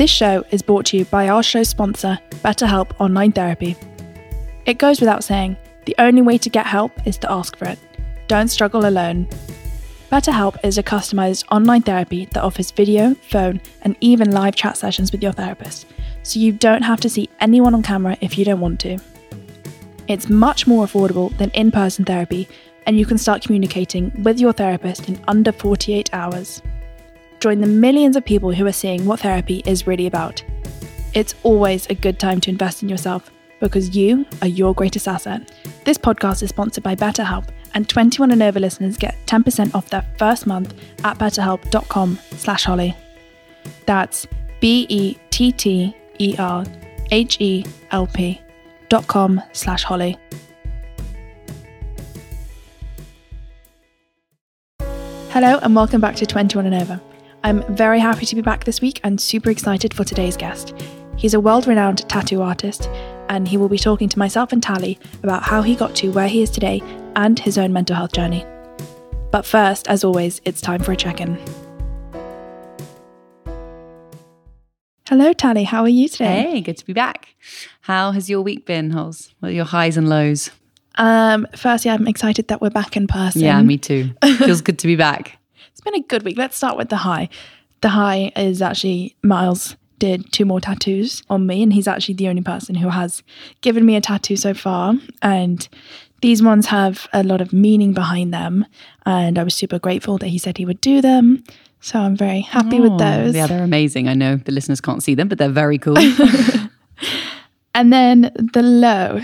This show is brought to you by our show sponsor, BetterHelp Online Therapy. It goes without saying, the only way to get help is to ask for it. Don't struggle alone. BetterHelp is a customized online therapy that offers video, phone, and even live chat sessions with your therapist, so you don't have to see anyone on camera if you don't want to. It's much more affordable than in person therapy, and you can start communicating with your therapist in under 48 hours. Join the millions of people who are seeing what therapy is really about. It's always a good time to invest in yourself because you are your greatest asset. This podcast is sponsored by BetterHelp, and 21 and over listeners get 10% off their first month at betterhelp.com slash holly. That's B-E-T-T-E-R-H-E-L-P dot com slash holly. Hello and welcome back to 21 and over. I'm very happy to be back this week and super excited for today's guest. He's a world renowned tattoo artist, and he will be talking to myself and Tally about how he got to where he is today and his own mental health journey. But first, as always, it's time for a check in. Hello, Tally. How are you today? Hey, good to be back. How has your week been, Holes? What are your highs and lows? Um, firstly, I'm excited that we're back in person. Yeah, me too. Feels good to be back. It's been a good week. Let's start with the high. The high is actually Miles did two more tattoos on me, and he's actually the only person who has given me a tattoo so far. And these ones have a lot of meaning behind them, and I was super grateful that he said he would do them. So I'm very happy with Oh, those. Yeah, they're amazing. I know the listeners can't see them, but they're very cool. And then the low,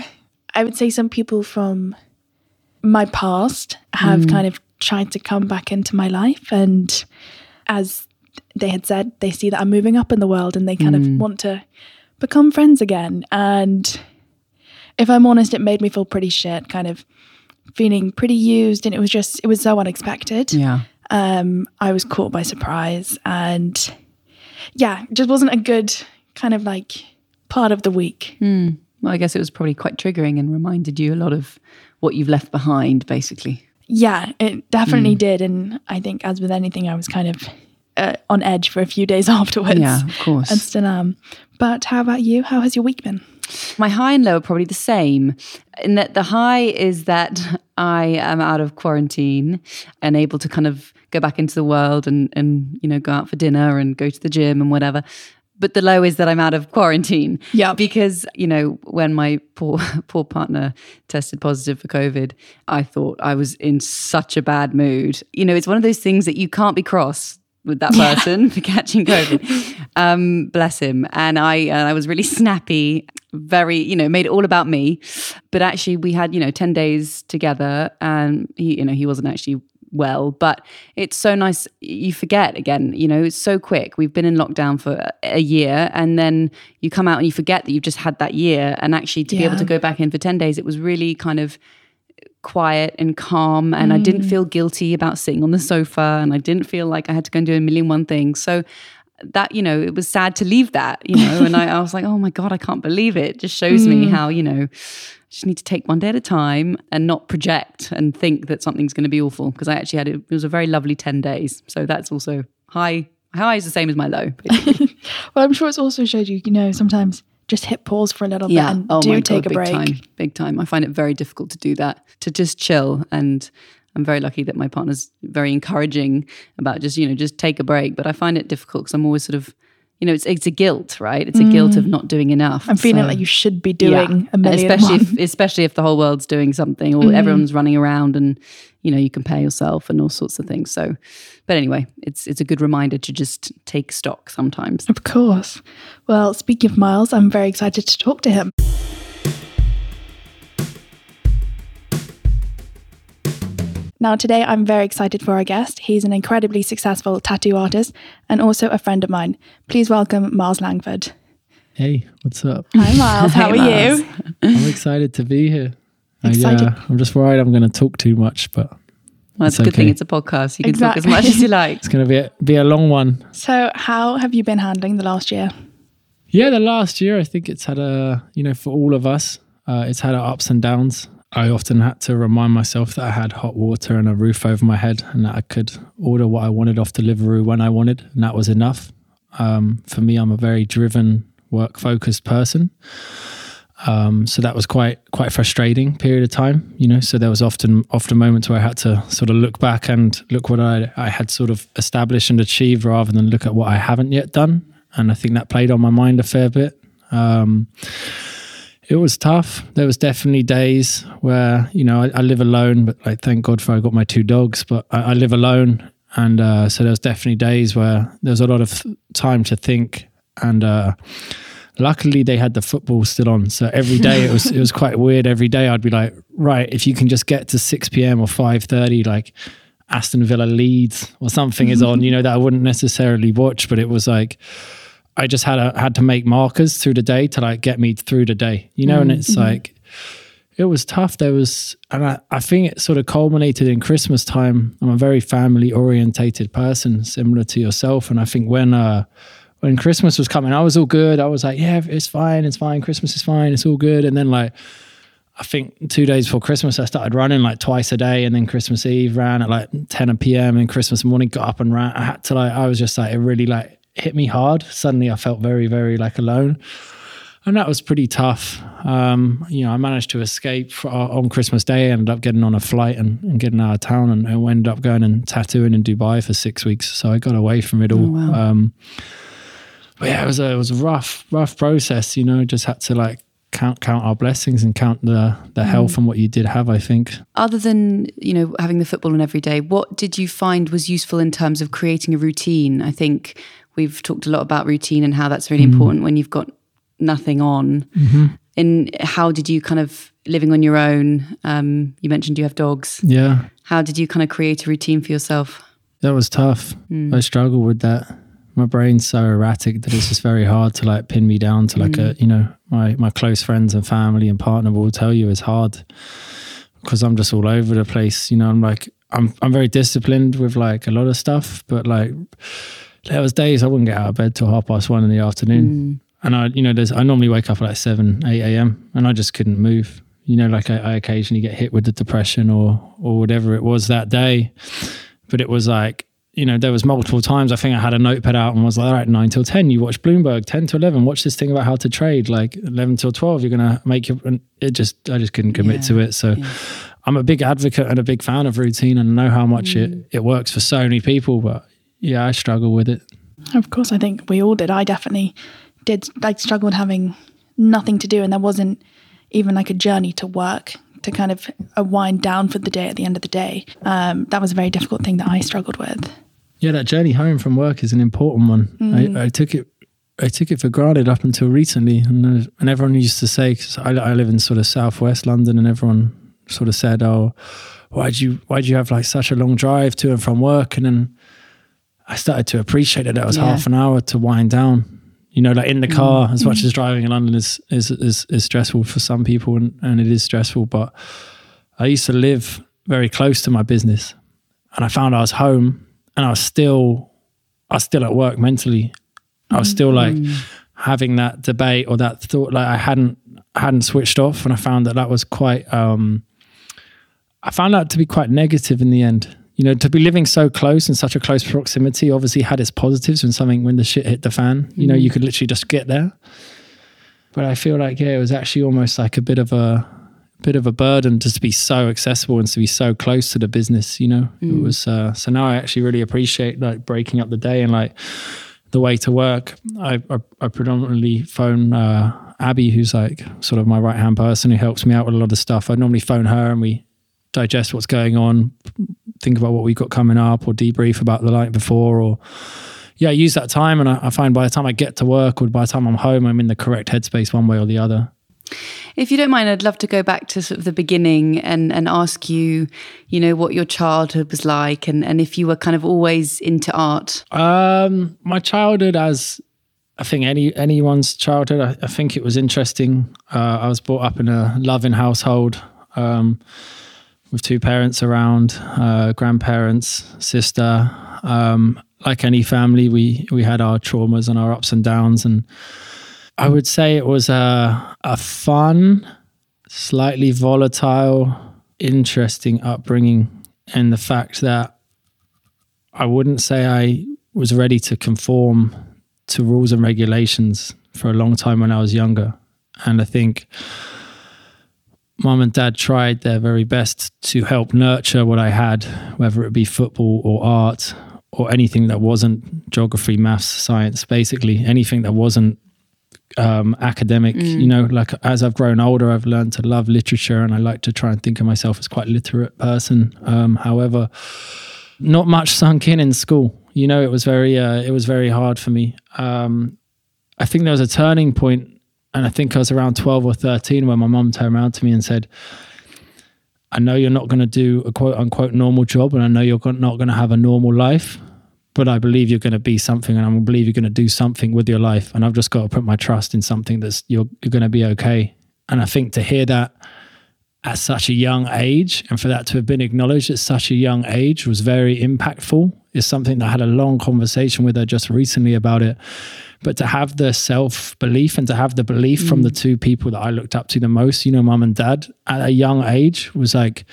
I would say some people from my past have hmm. kind of tried to come back into my life. And as they had said, they see that I'm moving up in the world and they kind of want to become friends again. And if I'm honest, it made me feel pretty shit, kind of feeling pretty used. And it was just, it was so unexpected. yeah. Um, I was caught by surprise. And yeah, just wasn't a good kind of like part of the week. Well, I guess it was probably quite triggering and reminded you a lot of what you've left behind, basically. Yeah, it definitely did. And I think, as with anything, I was kind of uh, on edge for a few days afterwards. Yeah, of course. And still am. But how about you? How has your week been? My high and low are probably the same. In that the high is that I am out of quarantine and able to kind of go back into the world and and you know go out for dinner and go to the gym and whatever. But the low is that I'm out of quarantine. Yeah. Because, you know, when my poor poor partner tested positive for COVID, I thought I was in such a bad mood. You know, it's one of those things that you can't be cross with that person for catching COVID. Um, bless him. And I and I was really snappy, very, you know, made it all about me. But actually we had, you know, 10 days together and he, you know, he wasn't actually well but it's so nice you forget again you know it's so quick. We've been in lockdown for a year and then you come out and you forget that you've just had that year. And actually to be able to go back in for 10 days it was really kind of quiet and calm and I didn't mm. feel guilty about sitting on the sofa and I didn't feel like I had to go and do a million one things. So that, you know, it was sad to leave that, you know, and I, I was like, oh my God, I can't believe it. It just shows me mm. how, you know, I just need to take one day at a time and not project and think that something's going to be awful because I actually had, a, it was a very lovely 10 days. So that's also high. High is the same as my low. Well, I'm sure it's also showed you, you know, sometimes just hit pause for a little bit and oh do take God, a break. Big time. Big time. I find it very difficult to do that, to just chill. And I'm very lucky that my partner's very encouraging about just, you know, just take a break. But I find it difficult because I'm always sort of you know, it's it's a guilt, right? It's a guilt of mm. not doing enough. I'm feeling So- like you should be doing yeah. a million especially if, especially if the whole world's doing something or mm-hmm. everyone's running around and you know you compare yourself and all sorts of things. So, but anyway, it's it's a good reminder to just take stock sometimes. Of course. Well, speaking of Miles, I'm very excited to talk to him. Now, today I'm very excited for our guest. He's an incredibly successful tattoo artist and also a friend of mine. Please welcome Miles Langford. Hey, what's up? Hi, Miles. How Hey, are Miles. you? I'm excited to be here. Uh, Excited. yeah, I'm just worried I'm going to talk too much, but Well, it's It's a good thing it's a podcast. You can talk as much as you like. it's going to be a, be a long one. So, how have you been handling the last year? Yeah, the last year, I think it's had a, you know, for all of us, uh, it's had our ups and downs. I often had to remind myself that I had hot water and a roof over my head and that I could order what I wanted off Deliveroo when I wanted, and that was enough. Um, for me, I'm a very driven, work focused person. Um, so that was quite quite frustrating period of time, you know. So there was often often moments where I had to sort of look back and look what I I had sort of established and achieved, rather than look at what I haven't yet done. And I think that played on my mind a fair bit. Um, it was tough. There was definitely days where you know I, I live alone, but like thank God for I got my two dogs. But I, I live alone, and uh, so there was definitely days where there was a lot of time to think and. Uh, luckily they had the football still on so every day it was it was quite weird every day i'd be like right if you can just get to 6 p.m or 5.30 like aston villa leeds or something is on you know that i wouldn't necessarily watch but it was like i just had a, had to make markers through the day to like get me through the day you know and it's like it was tough there was and I, I think it sort of culminated in christmas time i'm a very family orientated person similar to yourself and i think when uh when Christmas was coming, I was all good. I was like, yeah, it's fine, it's fine. Christmas is fine, it's all good. And then like, I think two days before Christmas, I started running like twice a day, and then Christmas Eve ran at like 10 p.m. and Christmas morning got up and ran. I had to like, I was just like, it really like hit me hard. Suddenly, I felt very, very like alone, and that was pretty tough. Um, you know, I managed to escape for, on Christmas Day. I ended up getting on a flight and, and getting out of town, and, and ended up going and tattooing in Dubai for six weeks. So I got away from it all. Um, but yeah, it was a it was a rough rough process. You know, just had to like count count our blessings and count the the health and what you did have. I think. Other than you know having the football on every day, what did you find was useful in terms of creating a routine? I think we've talked a lot about routine and how that's really mm-hmm. important when you've got nothing on. Mm-hmm. And how did you kind of living on your own? Um, you mentioned you have dogs. Yeah, How did you kind of create a routine for yourself? that was tough. Mm. I struggled with that. My brain's so erratic that it's just very hard to like pin me down to like a mm. you know my my close friends and family and partner will tell you it's hard because I'm just all over the place. You know, I'm like I'm I'm very disciplined with like a lot of stuff, but like there was days I wouldn't get out of bed till half past one in the afternoon. Hmm. And I, you know, there's I normally wake up at like seven, eight a.m. and I just couldn't move. You know, like I, I occasionally get hit with the depression or or whatever it was that day. But it was like, you know, there was multiple times I think I had a notepad out and was like, all right, nine till ten, you watch Bloomberg, ten to eleven, watch this thing about how to trade. Like eleven till twelve, you're gonna make your and it just I just couldn't commit to it. So I'm a big advocate and a big fan of routine and I know how much hmm. it, it works for so many people, but yeah, I struggle with it. Of course, I think we all did. I definitely did. I struggled having nothing to do, and there wasn't even like a journey to work to kind of a wind down for the day at the end of the day. Um, that was a very difficult thing that I struggled with. Yeah, that journey home from work is an important one. I, I took it, I took it for granted up until recently, and uh, and everyone used to say, cause I, I live in sort of southwest London, and everyone sort of said, "Oh, why do you why'd you have like such a long drive to and from work?" And then I started to appreciate that it was Yeah. half an hour to wind down. You know, like in the mm. car, as much mm. as driving in London is is is, is stressful for some people, and, and it is stressful. But I used to live very close to my business, and I found I was home, and I was still, I was still at work mentally. I was still mm. like having that debate or that thought, like I hadn't I hadn't switched off, and I found that that was quite. um I found that to be quite negative in the end. You know, to be living so close in such a close proximity obviously had its positives when something when the shit hit the fan. You know, you could literally just get there. But I feel like yeah, it was actually almost like a bit of a bit of a burden just to be so accessible and to be so close to the business. You know, it was uh, so now I actually really appreciate like breaking up the day and like the way to work, I, I, I predominantly phone uh, Abby, who's like sort of my right hand person who helps me out with a lot of stuff. I normally phone her and we digest what's going on, think about what we've got coming up, or debrief about the night before, or yeah, I use that time. And I, I find by the time I get to work or by the time I'm home, I'm in the correct headspace one way or the other. If you don't mind, I'd love to go back to sort of the beginning and, and ask you, you know, what your childhood was like and, and if you were kind of always into art. Um, my childhood, as I think any anyone's childhood, I, I think it was interesting. Uh, I was brought up in a loving household um, with two parents around, uh, grandparents, sister. Um, like any family, we we had our traumas and our ups and downs, and I would say it was a a fun, slightly volatile, interesting upbringing, and the fact that I wouldn't say I was ready to conform to rules and regulations for a long time when I was younger, and I think mom and dad tried their very best to help nurture what I had, whether it be football or art or anything that wasn't geography, maths, science, basically anything that wasn't um, academic. Mm. You know, like as I've grown older, I've learned to love literature, and I like to try and think of myself as quite a literate person. Um, however, not much sunk in in school. You know, it was very, uh, it was very hard for me. Um, I think there was a turning point, and I think I was around twelve or thirteen when my mum turned around to me and said. I know you're not going to do a quote unquote normal job, and I know you're not going to have a normal life, but I believe you're going to be something, and I believe you're going to do something with your life. And I've just got to put my trust in something that's you're you're going to be okay. And I think to hear that at such a young age, and for that to have been acknowledged at such a young age, was very impactful. Is something that I had a long conversation with her just recently about it. But to have the self belief and to have the belief from the mm. two people that I looked up to the most, you know, mum and dad, at a young age, was like,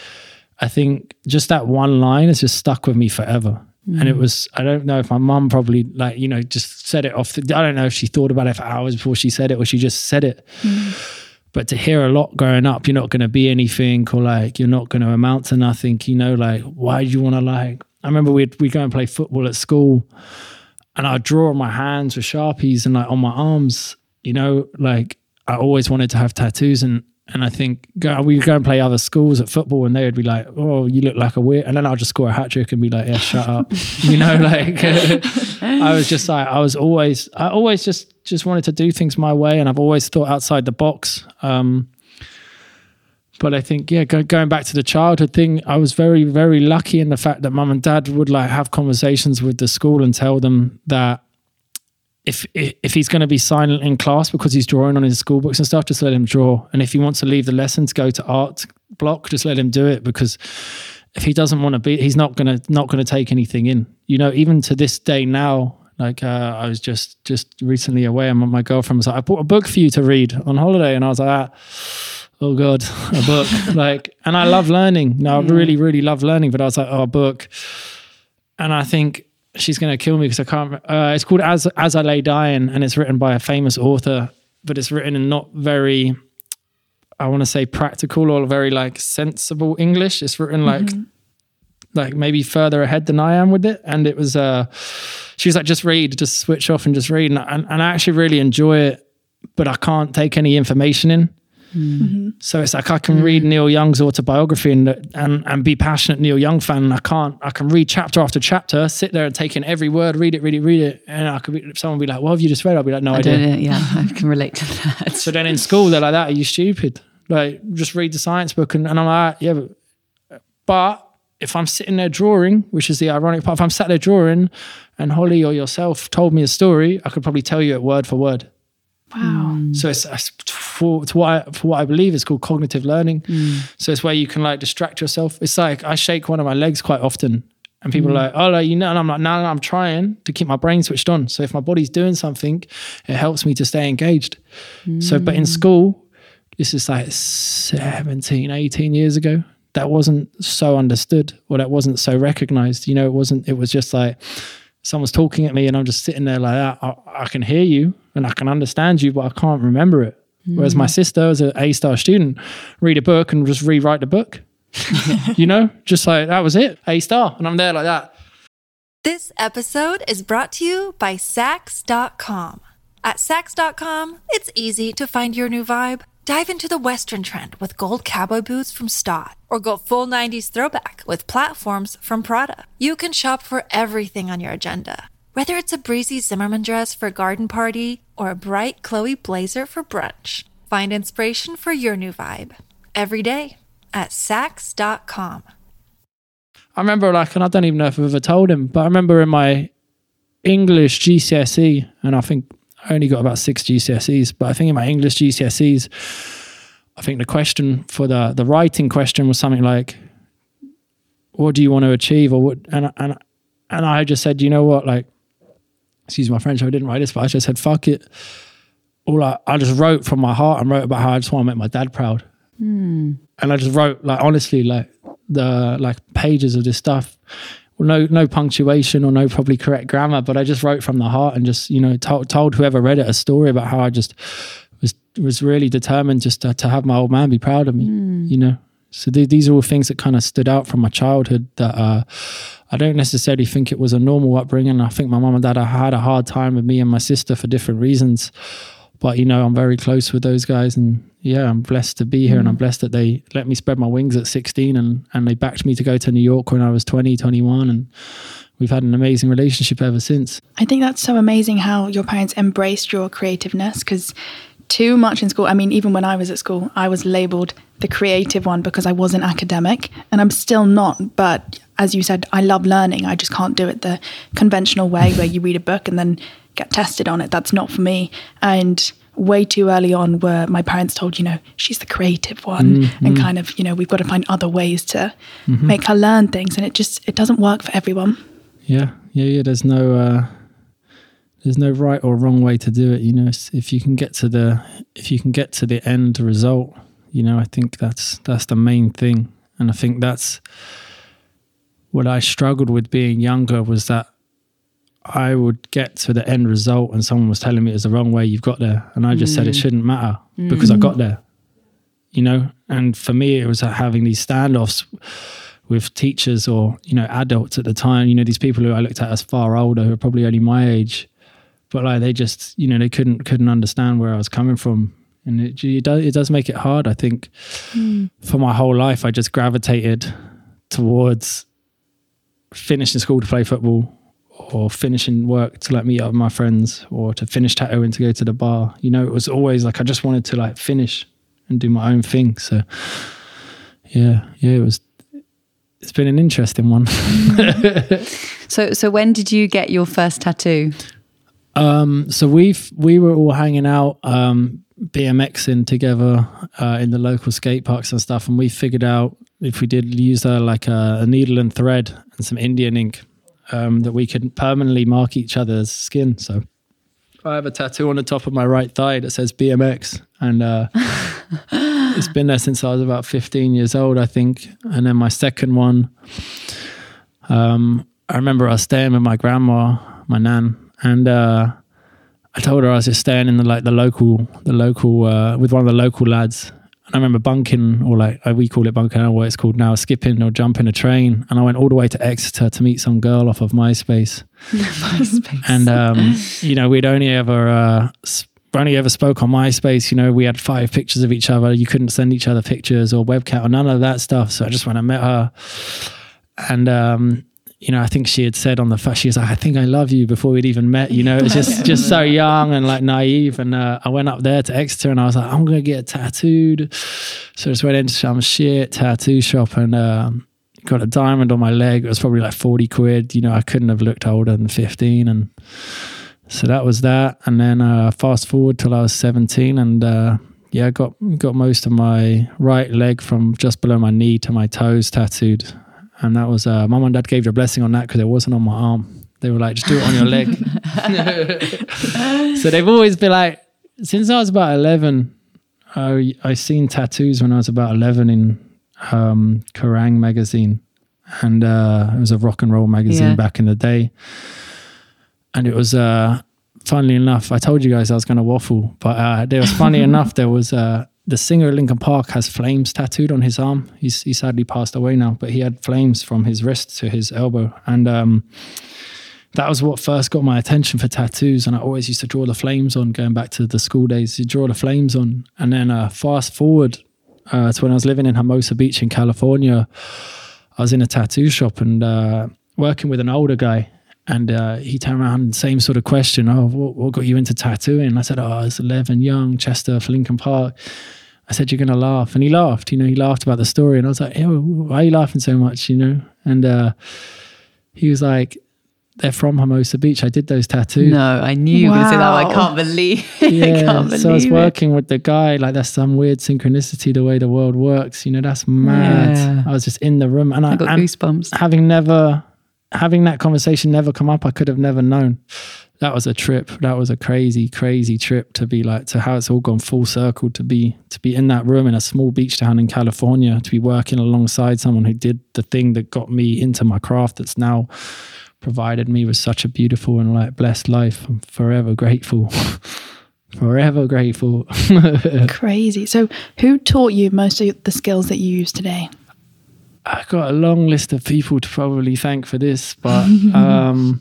I think just that one line has just stuck with me forever. And it mm. was, I don't know if my mum probably like, you know, just said it off. The, I don't know if she thought about it for hours before she said it or she just said it. Mm. But to hear a lot growing up, you're not going to be anything or like, you're not going to amount to nothing, you know, like, why do you want to like, I remember we'd, we go and play football at school and I'd draw on my hands with Sharpies and like on my arms, you know, like I always wanted to have tattoos and and I think go, we go and play other schools at football and they would be like, Oh, you look like a weird and then I'll just score a hat trick and be like, Yeah, shut up. you know, like I was just like I was always I always just just wanted to do things my way and I've always thought outside the box. Um but I think, yeah, go, going back to the childhood thing, I was very, very lucky in the fact that mum and dad would like have conversations with the school and tell them that if if he's going to be silent in class because he's drawing on his school books and stuff, just let him draw. And if he wants to leave the lessons, go to art block, just let him do it because if he doesn't want to be, he's not gonna not gonna take anything in. You know, even to this day now, like uh, I was just just recently away, and my girlfriend was like, "I bought a book for you to read on holiday," and I was like. Ah, oh god a book like and i love learning no i really really love learning but i was like oh a book and i think she's going to kill me because i can't uh, it's called as as i lay dying and it's written by a famous author but it's written in not very i want to say practical or very like sensible english. It's written like like maybe further ahead than i am with it. And it was uh she was like just read just switch off and just read. And, and, and i actually really enjoy it but i can't take any information in Mm-hmm. so it's like I can mm-hmm. read Neil Young's autobiography and and and be passionate Neil Young fan. And I can't. I can read chapter after chapter, sit there and take in every word, read it, read it, read it, and I could. Be, someone would be like, "What have you just read?" I'll be like, "No I idea." don't. Yeah, I can relate to that. So then in school they're like that. Are you stupid? Like just read the science book, and, and I'm like, yeah, but, but if I'm sitting there drawing, which is the ironic part, if I'm sat there drawing, and Holly or yourself told me a story, I could probably tell you it word for word. Wow. Mm. So it's, it's for, to what I, for what I believe is called cognitive learning. Mm. So it's where you can like distract yourself. It's like I shake one of my legs quite often, and people mm. are like, "Oh, like, you know," and I'm like, "No, no, I'm trying to keep my brain switched on." So if my body's doing something, it helps me to stay engaged. So, but in school, this is like 17, 18 years ago. That wasn't so understood, or that wasn't so recognized. You know, it wasn't. It was just like someone's talking at me, and I'm just sitting there like that. I, I can hear you and I can understand you, but I can't remember it. Whereas my mm. sister, as an A star student, read a book and just rewrite the book. you know, just like that was it, A star, and I'm there like that. This episode is brought to you by Saks.com. At Saks.com, it's easy to find your new vibe. Dive into the Western trend with gold cowboy boots from Staud, or go full 90s throwback with platforms from Prada. You can shop for everything on your agenda, whether it's a breezy Zimmermann dress for a garden party or a bright Chloe blazer for brunch. Find inspiration for your new vibe every day at Saks.com. I remember like, and I don't even know if I've ever told him, but I remember in my English GCSE, and I think I only got about six GCSEs, but I think in my English GCSEs, I think the question for the the writing question was something like, "What do you want to achieve?" Or what? And and and I just said, you know what, like, excuse my French, I didn't write this, but I just said, "Fuck it." All I, I just wrote from my heart and wrote about how I just want to make my dad proud. Hmm. And I just wrote like honestly, like the like pages of this stuff. No, no punctuation or no probably correct grammar, but I just wrote from the heart and just you know told told whoever read it a story about how I just was was really determined just to, to have my old man be proud of me. Hmm. You know, so th- these are all things that kind of stood out from my childhood that uh, I don't necessarily think it was a normal upbringing. I think my mum and dad had a hard time with me and my sister for different reasons. But you know, I'm very close with those guys, and yeah, I'm blessed to be here, and I'm blessed that they let me spread my wings at 16, and and they backed me to go to New York when I was 20, 21, and we've had an amazing relationship ever since. I think that's so amazing how your parents embraced your creativeness because too much in school. I mean, even when I was at school, I was labeled the creative one because I wasn't academic, and I'm still not. But as you said, I love learning. I just can't do it the conventional way where you read a book and then get tested on it. That's not for me. And way too early on, where my parents told, you know, she's the creative one, and kind of, you know, we've got to find other ways to make her learn things, and it just it doesn't work for everyone. Yeah, yeah, yeah. There's no uh, there's no right or wrong way to do it. You know, if you can get to the if you can get to the end result, you know, I think that's that's the main thing, and I think that's what I struggled with being younger was that I would get to the end result and someone was telling me it was the wrong way you've got there, and I just said it mm. shouldn't matter because I got mm. there. You know, and for me, it was having these standoffs with teachers or you know adults at the time you know these people who i looked at as far older who are probably only my age but like they just you know they couldn't couldn't understand where i was coming from. And it, it does it does make it hard i think. Hmm. For my whole life i just gravitated towards finishing school to play football or finishing work to like meet up with my friends or to finish tattooing to go to the bar. You know it was always like i just wanted to like finish and do my own thing. So yeah yeah it was it's been an interesting one. Hmm. So, so when did you get your first tattoo? Um, so we've we were all hanging out, um, BMXing together uh, in the local skate parks and stuff, and we figured out if we did use uh, like a, a needle and thread and some Indian ink, um, that we could permanently mark each other's skin. So I have a tattoo on the top of my right thigh that says BMX, and uh, it's been there since I was about 15 years old, I think. And then my second one, um, I remember I was staying with my grandma, my nan, and uh, I told her I was just staying in the like the local, the local uh, with one of the local lads. And I remember bunking, or like uh, we call it bunking, I don't know what it's called now, skipping or jumping a train. And I went all the way to Exeter to meet some girl off of MySpace. And um, you know, we'd only ever uh, only ever spoke on MySpace. You know, we had five pictures of each other. You couldn't send each other pictures or webcam or none of that stuff. So I just went and met her, and um, you know, I think she had said on the phone, she was like, "I think I love you" before we'd even met. You know, it was just just so young and like naive. And uh, I went up there to Exeter, and I was like, "I'm gonna get tattooed." So I just went into some shit tattoo shop and. Um, Got a diamond on my leg. It was probably like 40 quid. You know, I couldn't have looked older than 15. And so that was that. And then uh, fast forward till I was 17 and uh, yeah, I got got most of my right leg from just below my knee to my toes tattooed. And that was uh, mum and dad gave their blessing on that because it wasn't on my arm. They were like, just do it on your leg. so they've always been like, since I was about 11, I I seen tattoos when I was about 11 in um, Kerrang magazine, and uh, it was a rock and roll magazine Yeah. back in the day. And it was, uh, funnily enough, I told you guys I was going to waffle, but uh, there was funny enough. There was uh, the singer Linkin Park has flames tattooed on his arm. He's he sadly passed away now, but he had flames from his wrist to his elbow, and um, that was what first got my attention for tattoos. And I always used to draw the flames on. Going back to the school days, you draw the flames on, and then uh, fast forward uh, to when I was living in Hermosa Beach in California. I was in a tattoo shop and uh, working with an older guy, and uh, he turned around, the same sort of question. Oh, what, what got you into tattooing? I said, Oh, I was 11, young, Chester for Linkin Park. I said, You're going to laugh. And he laughed, you know, he laughed about the story. And I was like, hey, Why are you laughing so much, you know? And uh, he was like, They're from Hermosa Beach. I did those tattoos. No, I knew you were going to say that. I can't believe Yeah, I can't believe so I was it. working with the guy. Like that's some weird synchronicity the way the world works. You know, that's mad. Yeah. I was just in the room, and I, I got and goosebumps. having never having that conversation never come up. I could have never known. That was a trip. That was a crazy, crazy trip to be like to how it's all gone full circle. To be to be in that room in a small beach town in California. To be working alongside someone who did the thing that got me into my craft. That's now provided me with such a beautiful and like blessed life. I'm forever grateful. forever grateful. Crazy. So, who taught you most of the skills that you use today? I got a long list of people to probably thank for this, but um,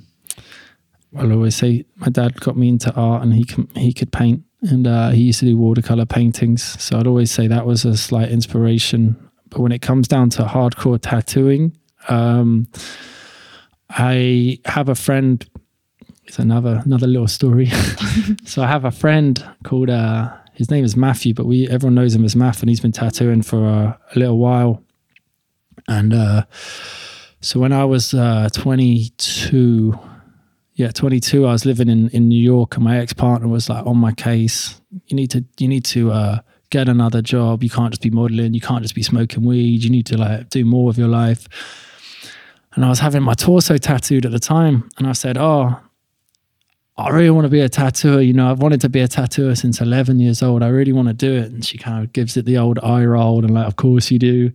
I'll always say my dad got me into art, and he can he could paint, and uh, he used to do watercolor paintings. So I'd always say that was a slight inspiration. But when it comes down to hardcore tattooing, um, I have a friend. It's another another little story. so I have a friend called uh, his name is Matthew, but we everyone knows him as Math, and he's been tattooing for uh, a little while. And uh, so when I was uh, 22, yeah, 22, I was living in, in New York, and my ex partner was like on my case. You need to you need to uh, get another job. You can't just be modeling. You can't just be smoking weed. You need to like do more of your life. And I was having my torso tattooed at the time, and I said, "Oh, I really want to be a tattooer. You know, I've wanted to be a tattooer since 11 years old. I really want to do it." And she kind of gives it the old eye roll and like, "Of course you do."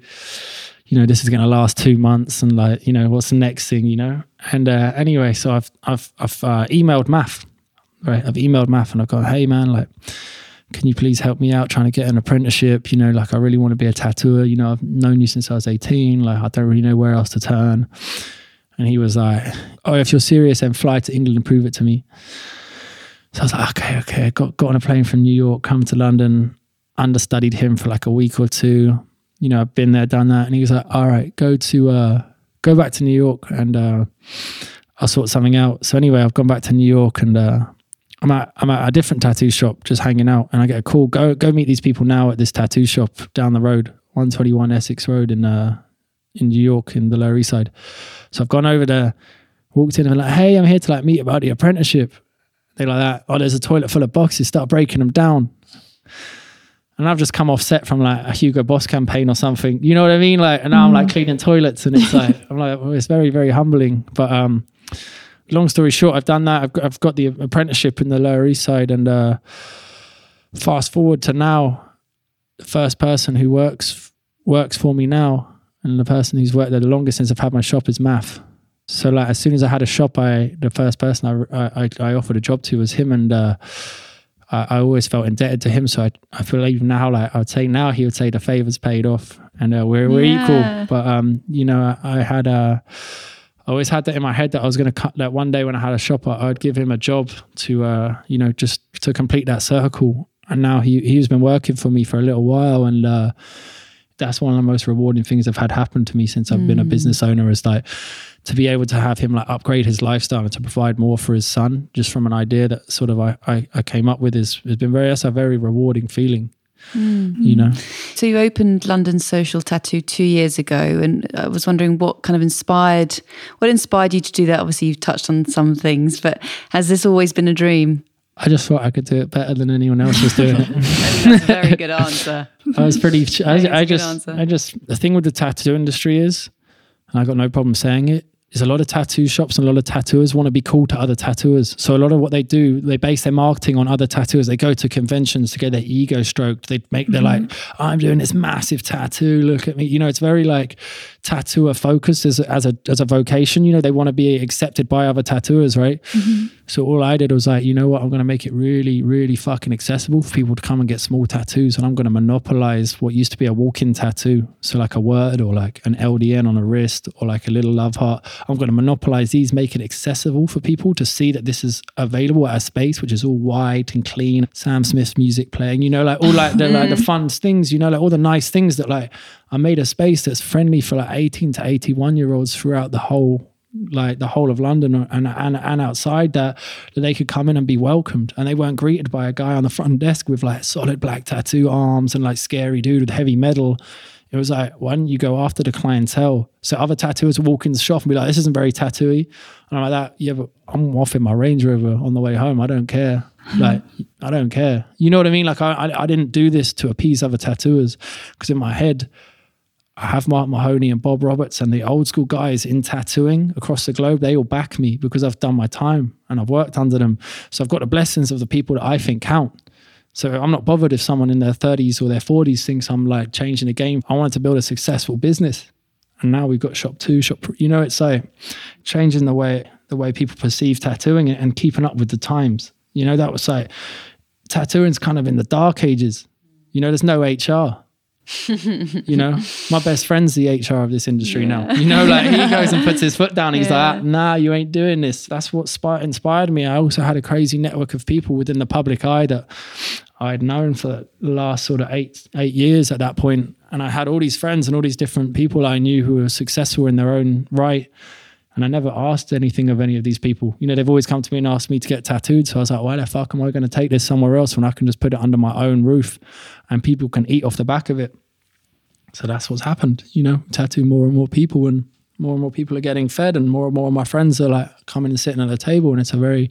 You know this is going to last two months and like you know what's the next thing you know? And uh, anyway so i've i've i've uh, emailed math right? I've emailed math and i've gone hey man like can you please help me out trying to get an apprenticeship? You know like i really want to be a tattooer. You know i've known you since i was 18 like i don't really know where else to turn. And he was like oh if you're serious then fly to england and prove it to me. So i was like okay okay. Got got on a plane from new york come to london understudied him for like a week or two you know, I've been there, done that. And he was like, all right, go to, uh, go back to New York and, uh, I'll sort something out. So anyway, I've gone back to New York and, uh, I'm at, I'm at a different tattoo shop, just hanging out and I get a call, go, go meet these people now at this tattoo shop down the road, 121 Essex Road in, uh, in New York in the Lower East Side. So I've gone over there, walked in and I'm like, Hey, I'm here to like meet about the apprenticeship. They like that. Oh, there's a toilet full of boxes. Start breaking them down and I've just come off set from like a Hugo Boss campaign or something. You know what I mean? Like, and now I'm like cleaning toilets, and it's like I'm like, well, it's very, very humbling. But um, long story short, I've done that. I've got, I've got the apprenticeship in the Lower East Side, and uh, fast forward to now, the first person who works works for me now, and the person who's worked there the longest since I've had my shop is Math. So like, as soon as I had a shop, I the first person I I, I offered a job to was him, and. uh I, I always felt indebted to him. So I, I feel even now, like I would say now, he would say the favors paid off, and uh, we're we're Yeah. equal. But um, you know, I, I had uh, I always had that in my head that I was going to cut that one day when I had a shop, I, I'd give him a job to uh, you know, just to complete that circle. And now he he's been working for me for a little while, and uh, that's one of the most rewarding things I've had happen to me since I've been a mm. business owner. Is like to be able to have him like upgrade his lifestyle and to provide more for his son just from an idea that sort of I, I, I came up with is has been very that's a very rewarding feeling mm-hmm. you know So you opened London Social Tattoo two years ago, and I was wondering what kind of inspired, what inspired you to do that? Obviously, you've touched on some things, but has this always been a dream? I just thought I could do it better than anyone else was doing it That's a very good answer. I was pretty I, a I good just answer. I just the thing with the tattoo industry is and I got no problem saying it is a lot of tattoo shops and a lot of tattooers want to be cool to other tattooers. So a lot of what they do, they base their marketing on other tattooers. They go to conventions to get their ego stroked. They make they're like, mm-hmm. I'm doing this massive tattoo. Look at me. You know, it's very like tattooer focused as a, as a as a vocation. You know, they want to be accepted by other tattooers, right? Mm-hmm. So all I did was like, you know what? I'm going to make it really, really fucking accessible for people to come and get small tattoos. And I'm going to monopolize what used to be a walk in tattoo. So, like a word or like an LDN on a wrist or like a little love heart. I'm going to monopolize these, make it accessible for people to see that this is available at a space which is all white and clean. Sam Smith music playing, you know, like all like the, like the mm-hmm. fun things, you know, like all the nice things that like I made a space that's friendly for like 18 to 81 year olds throughout the whole like the whole of London and, and and outside that that they could come in and be welcomed and they weren't greeted by a guy on the front desk with like solid black tattoo arms and like scary dude with heavy metal. It was like, why don't you go after the clientele? So other tattooers walk in the shop and be like, this isn't very tattooy. And I'm like that, yeah, but I'm off in my Range Rover on the way home. I don't care. Hmm. like, I don't care. You know what I mean? Like I, I, I didn't do this to appease other tattooers because in my head, I have Mark Mahoney and Bob Roberts and the old school guys in tattooing across the globe. They all back me because I've done my time and I've worked under them. So I've got the blessings of the people that I think count. So I'm not bothered if someone in their 30s or their 40s thinks I'm like changing the game. I wanted to build a successful business. And now we've got shop two, shop, you know, it's like changing the way the way people perceive tattooing and keeping up with the times. You know, that was like tattooing's kind of in the dark ages. You know, there's no HR you know, my best friend's the HR of this industry yeah. now. You know, like he goes and puts his foot down. He's yeah. like, nah, you ain't doing this. That's what inspired me. I also had a crazy network of people within the public eye that I'd known for the last sort of eight eight years at that point, and I had all these friends and all these different people I knew who were successful in their own right. And I never asked anything of any of these people. You know, they've always come to me and asked me to get tattooed. So I was like, why the fuck am I going to take this somewhere else when I can just put it under my own roof and people can eat off the back of it? So that's what's happened. You know, tattoo more and more people and more and more people are getting fed and more and more of my friends are like coming and sitting at the table and it's a very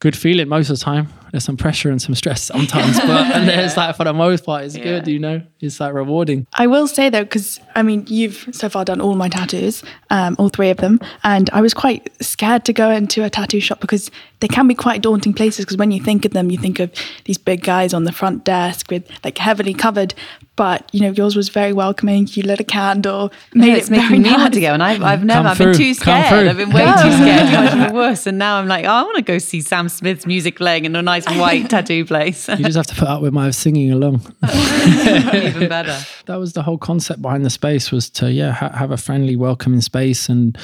good feeling most of the time. There's some pressure and some stress sometimes, but and there's like for the most part, it's yeah. good. You know, it's like rewarding. I will say though, because I mean, you've so far done all my tattoos, um, all three of them, and I was quite scared to go into a tattoo shop because they can be quite daunting places. Because when you think of them, you think of these big guys on the front desk with like heavily covered. But you know, yours was very welcoming. You lit a candle, made it's it making me nice. want to go. And I've, I've never, I've been too scared. I've been way too scared. Much worse. And now I'm like, oh, I want to go see Sam Smith's music playing in a nice white tattoo place. you just have to put up with my singing along. Even better. That was the whole concept behind the space was to yeah ha- have a friendly, welcoming space and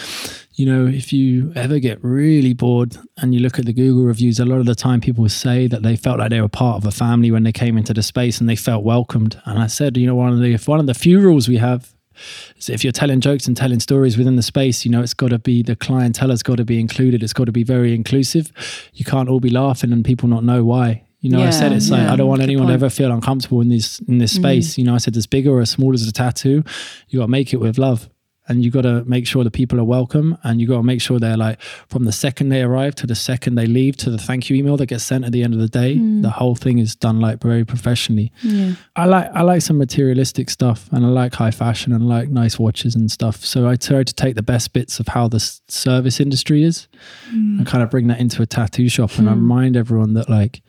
you know, if you ever get really bored and you look at the Google reviews, a lot of the time people say that they felt like they were part of a family when they came into the space and they felt welcomed. And I said, you know, one of the one of the few rules we have is if you're telling jokes and telling stories within the space, you know, it's got to be the clientele has got to be included. It's got to be very inclusive. You can't all be laughing and people not know why. You know, yeah, I said it's yeah, like I don't want anyone to ever feel uncomfortable in this in this mm. space. Mm. You know, I said as big or as small as a tattoo, you got to make it with love and you got to make sure the people are welcome and you got to make sure they're like from the second they arrive to the second they leave to the thank you email that gets sent at the end of the day mm. the whole thing is done like very professionally yeah. i like i like some materialistic stuff and i like high fashion and I like nice watches and stuff so i try to take the best bits of how the service industry is mm. and kind of bring that into a tattoo shop mm. and i hmm. remind everyone that like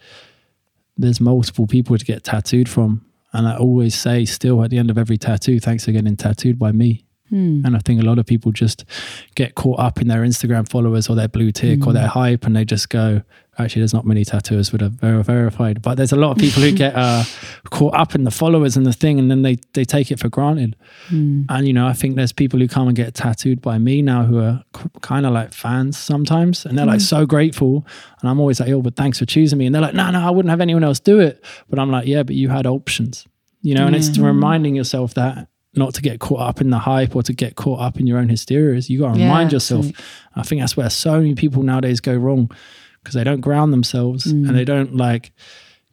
there's multiple people to get tattooed from and i always say still at the end of every tattoo thanks for getting tattooed by me Mm. And I think a lot of people just get caught up in their Instagram followers or their blue tick mm. or their hype, and they just go, actually, there's not many tattooers that are ver- verified, but there's a lot of people who get uh, caught up in the followers and the thing, and then they they take it for granted. Mm. And you know, I think there's people who come and get tattooed by me now who are c- kind of like fans sometimes, and they're like hmm. so grateful. And I'm always like, oh, but thanks for choosing me. And they're like, no, no, I wouldn't have anyone else do it. But I'm like, yeah, but you had options you know, and it's reminding yourself that not to get caught up in the hype or to get caught up in your own hysteria. You got to yeah, remind yourself. I think that's where so many people nowadays go wrong because they don't ground themselves mm. and they don't like,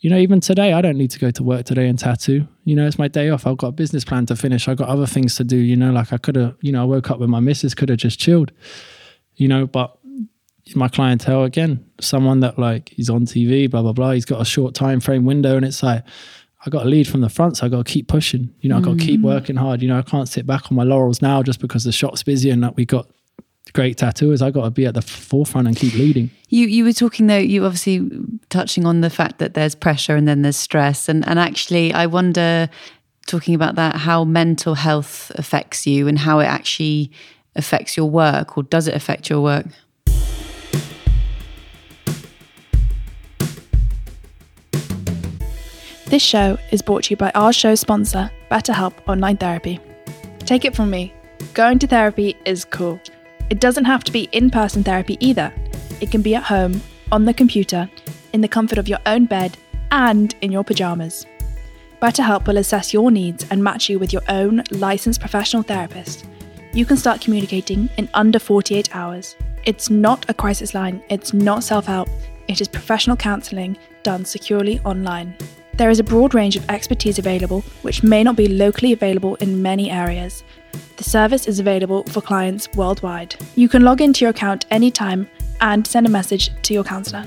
you know, even today, I don't need to go to work today and tattoo. You know, it's my day off. I've got a business plan to finish. I've got other things to do. You know, like I could have, you know, I woke up with my missus, could have just chilled, you know, but my clientele again, someone that like he's on TV, blah, blah, blah. He's got a short time frame window and it's like, I got a lead from the front, so I got to keep pushing. You know, I got to keep mm. working hard. You know, I can't sit back on my laurels now just because the shop's busy and that we got great tattooers. I got to be at the forefront and keep leading. You you were talking though. You obviously touching on the fact that there's pressure and then there's stress, and and actually, I wonder, talking about that, how mental health affects you and how it actually affects your work, or does it affect your work? This show is brought to you by our show sponsor, BetterHelp Online Therapy. Take it from me, going to therapy is cool. It doesn't have to be in person therapy either. It can be at home, on the computer, in the comfort of your own bed, and in your pajamas. BetterHelp will assess your needs and match you with your own licensed professional therapist. You can start communicating in under 48 hours. It's not a crisis line, it's not self help, it is professional counselling done securely online. There is a broad range of expertise available, which may not be locally available in many areas. The service is available for clients worldwide. You can log into your account anytime and send a message to your counsellor.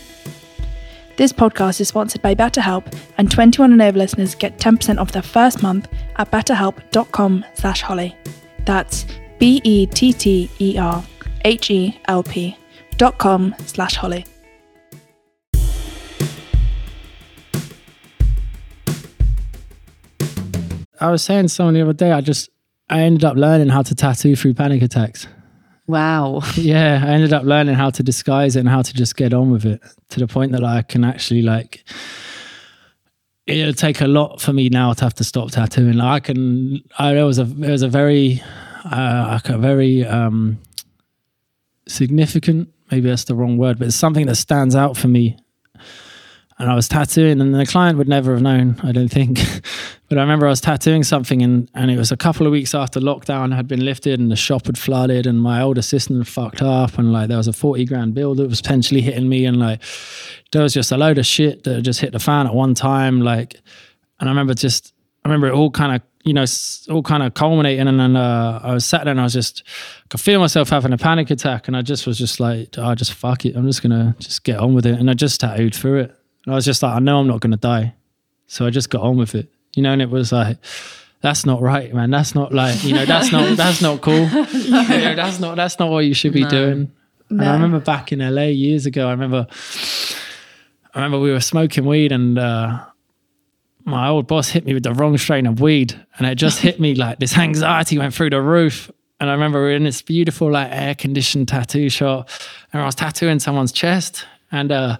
This podcast is sponsored by BetterHelp, and 21 and over listeners get 10% off their first month at betterhelp.com slash holly. That's B-E-T-T-E-R-H-E-L-P dot com slash holly. I was saying to someone the other day, I just I ended up learning how to tattoo through panic attacks. Wow. Yeah, I ended up learning how to disguise it and how to just get on with it to the point that I can actually like. It'll take a lot for me now to have to stop tattooing. Like I can. I there was a there was a very, uh, like a very um, significant. Maybe that's the wrong word, but it's something that stands out for me. And I was tattooing, and the client would never have known. I don't think. But I remember I was tattooing something, and, and it was a couple of weeks after lockdown had been lifted, and the shop had flooded, and my old assistant fucked up, and like there was a forty grand bill that was potentially hitting me, and like there was just a load of shit that just hit the fan at one time, like. And I remember just, I remember it all kind of, you know, all kind of culminating, and then uh, I was sat there, and I was just, I could feel myself having a panic attack, and I just was just like, oh, just fuck it, I'm just gonna just get on with it, and I just tattooed through it, and I was just like, I know I'm not gonna die, so I just got on with it you know, and it was like, that's not right, man. That's not like, you know, that's not that's not cool. You know, that's not that's not what you should be no. doing. And I remember back in LA years ago, I remember I remember we were smoking weed and uh, my old boss hit me with the wrong strain of weed and it just hit me like this anxiety went through the roof. And I remember we were in this beautiful like air conditioned tattoo shop and I was tattooing someone's chest and uh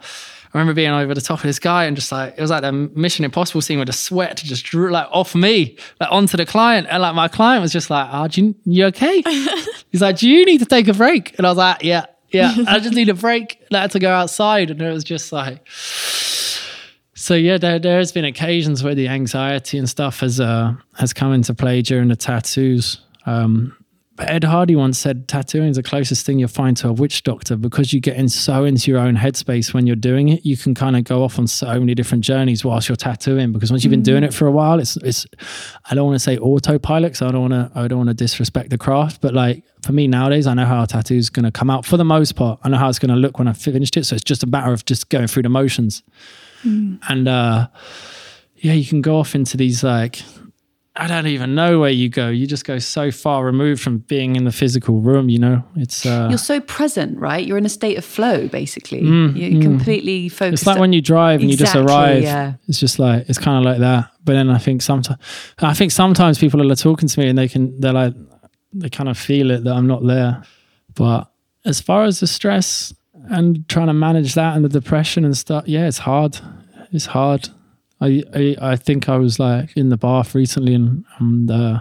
I remember being over the top of this guy and just like it was like the Mission Impossible scene where the sweat just drew like off me, like onto the client, and like my client was just like, "Oh, you, you okay?" He's like, "Do you need to take a break?" And I was like, "Yeah, yeah, I just need a break." I had to go outside, and it was just like. So yeah, there there has been occasions where the anxiety and stuff has uh has come into play during the tattoos. Um, Ed Hardy once said tattooing is the closest thing you'll find to a witch doctor because you get in so into your own headspace when you're doing it. You can kind of go off on so many different journeys whilst you're tattooing because once you've been doing it for a while, it's it's I don't want to say autopilot so I don't want to I don't want to disrespect the craft, but like for me nowadays, I know how a tattoo is going to come out for the most part. I know how it's going to look when I've finished it. So it's just a matter of just going through the motions. Mm. And uh yeah, you can go off into these like I don't even know where you go. You just go so far removed from being in the physical room. You know, it's uh, you're so present, right? You're in a state of flow, basically. Mm, you're mm. completely focused. It's like when you drive and exactly, you just arrive. Yeah. It's just like it's kind of like that. But then I think sometimes, I think sometimes people are talking to me and they can, they're like, they kind of feel it that I'm not there. But as far as the stress and trying to manage that and the depression and stuff, yeah, it's hard. It's hard. I, I, I think I was like in the bath recently, and, and uh,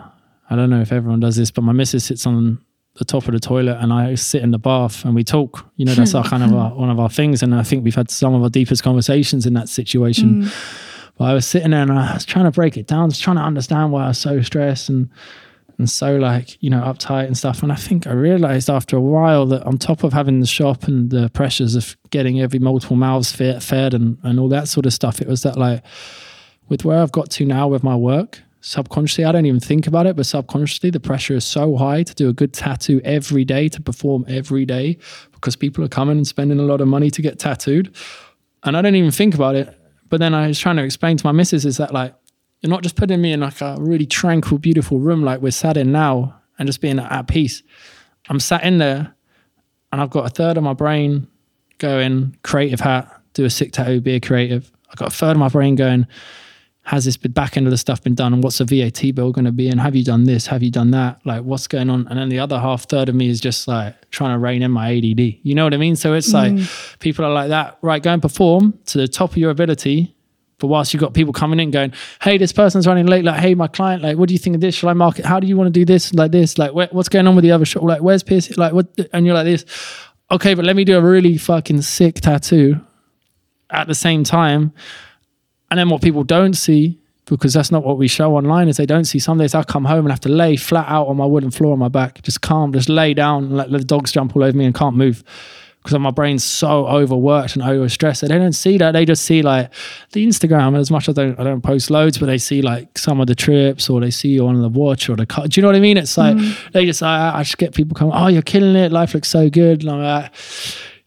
I don't know if everyone does this, but my missus sits on the top of the toilet, and I sit in the bath, and we talk. You know, that's our kind of our, one of our things, and I think we've had some of our deepest conversations in that situation. Mm. But I was sitting there, and I was trying to break it down, just trying to understand why I was so stressed and and so like you know uptight and stuff. And i think i realized after a while that on top of having the shop and the pressures of getting every multiple mouths fed, and, and all that sort of stuff it was that like with where i've got to now with my work subconsciously i don't even think about it but subconsciously the pressure is so high to do a good tattoo every day to perform every day because people are coming and spending a lot of money to get tattooed. And i don't even think about it. But then i was trying to explain to my missus is that like you're not just putting me in like a really tranquil, beautiful room like we're sat in now and just being at peace. I'm sat in there and I've got a third of my brain going creative hat, do a sick tattoo, be a creative. I've got a third of my brain going, has this back end of the stuff been done? And what's the VAT bill going to be? And have you done this? Have you done that? Like what's going on? And then the other half third of me is just like trying to rein in my ADD you know what I mean? So it's mm. like people are like that. Right go and perform to the top of your ability but whilst you've got people coming in going hey this person's running late. Like hey my client like what do you think of this? Should I market? How do you want to do this? Like this like what's going on with the other shop? Like where's Pierce? Like what and you're like this. Okay but let me do a really fucking sick tattoo at the same time. And then what people don't see, because that's not what we show online, is they don't see some days I come home and have to lay flat out on my wooden floor on my back, just calm, just lay down and let the dogs jump all over me and can't move. Because my brain's so overworked and overstressed. They don't see that. They just see like the Instagram. As much as I don't, I don't post loads, but they see like some of the trips, or they see you on the watch, or the car. Do you know what I mean? It's like mm. they just I, I just get people coming. Oh, you're killing it. Life looks so good. And I'm like,